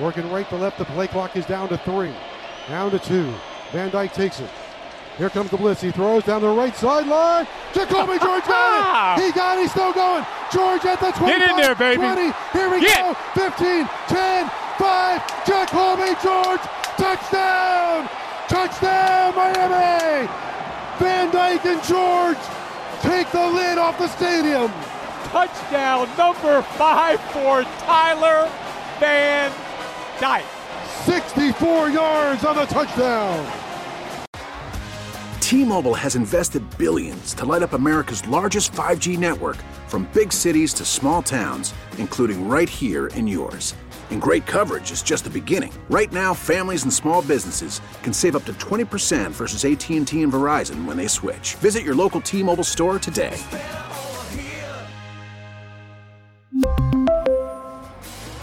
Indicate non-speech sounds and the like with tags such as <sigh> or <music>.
Working right to left. The play clock is down to three. Down to two. Van Dyke takes it. Here comes the blitz. He throws down the right sideline. Jacolby George <laughs> got it. Ah! He got it. He's still going. George at the 20. Get in there, baby. 20. Here we Get. go. 15, 10, 5. Jacolby George. Touchdown. Touchdown, Miami. Van Dyke and George take the lid off the stadium. Touchdown number five for Tyler Van Dyke. 64 yards on the touchdown. T-Mobile has invested billions to light up America's largest 5G network from big cities to small towns, including right here in yours. And great coverage is just the beginning. Right now, families and small businesses can save up to 20% versus AT&T and Verizon when they switch. Visit your local T-Mobile store today.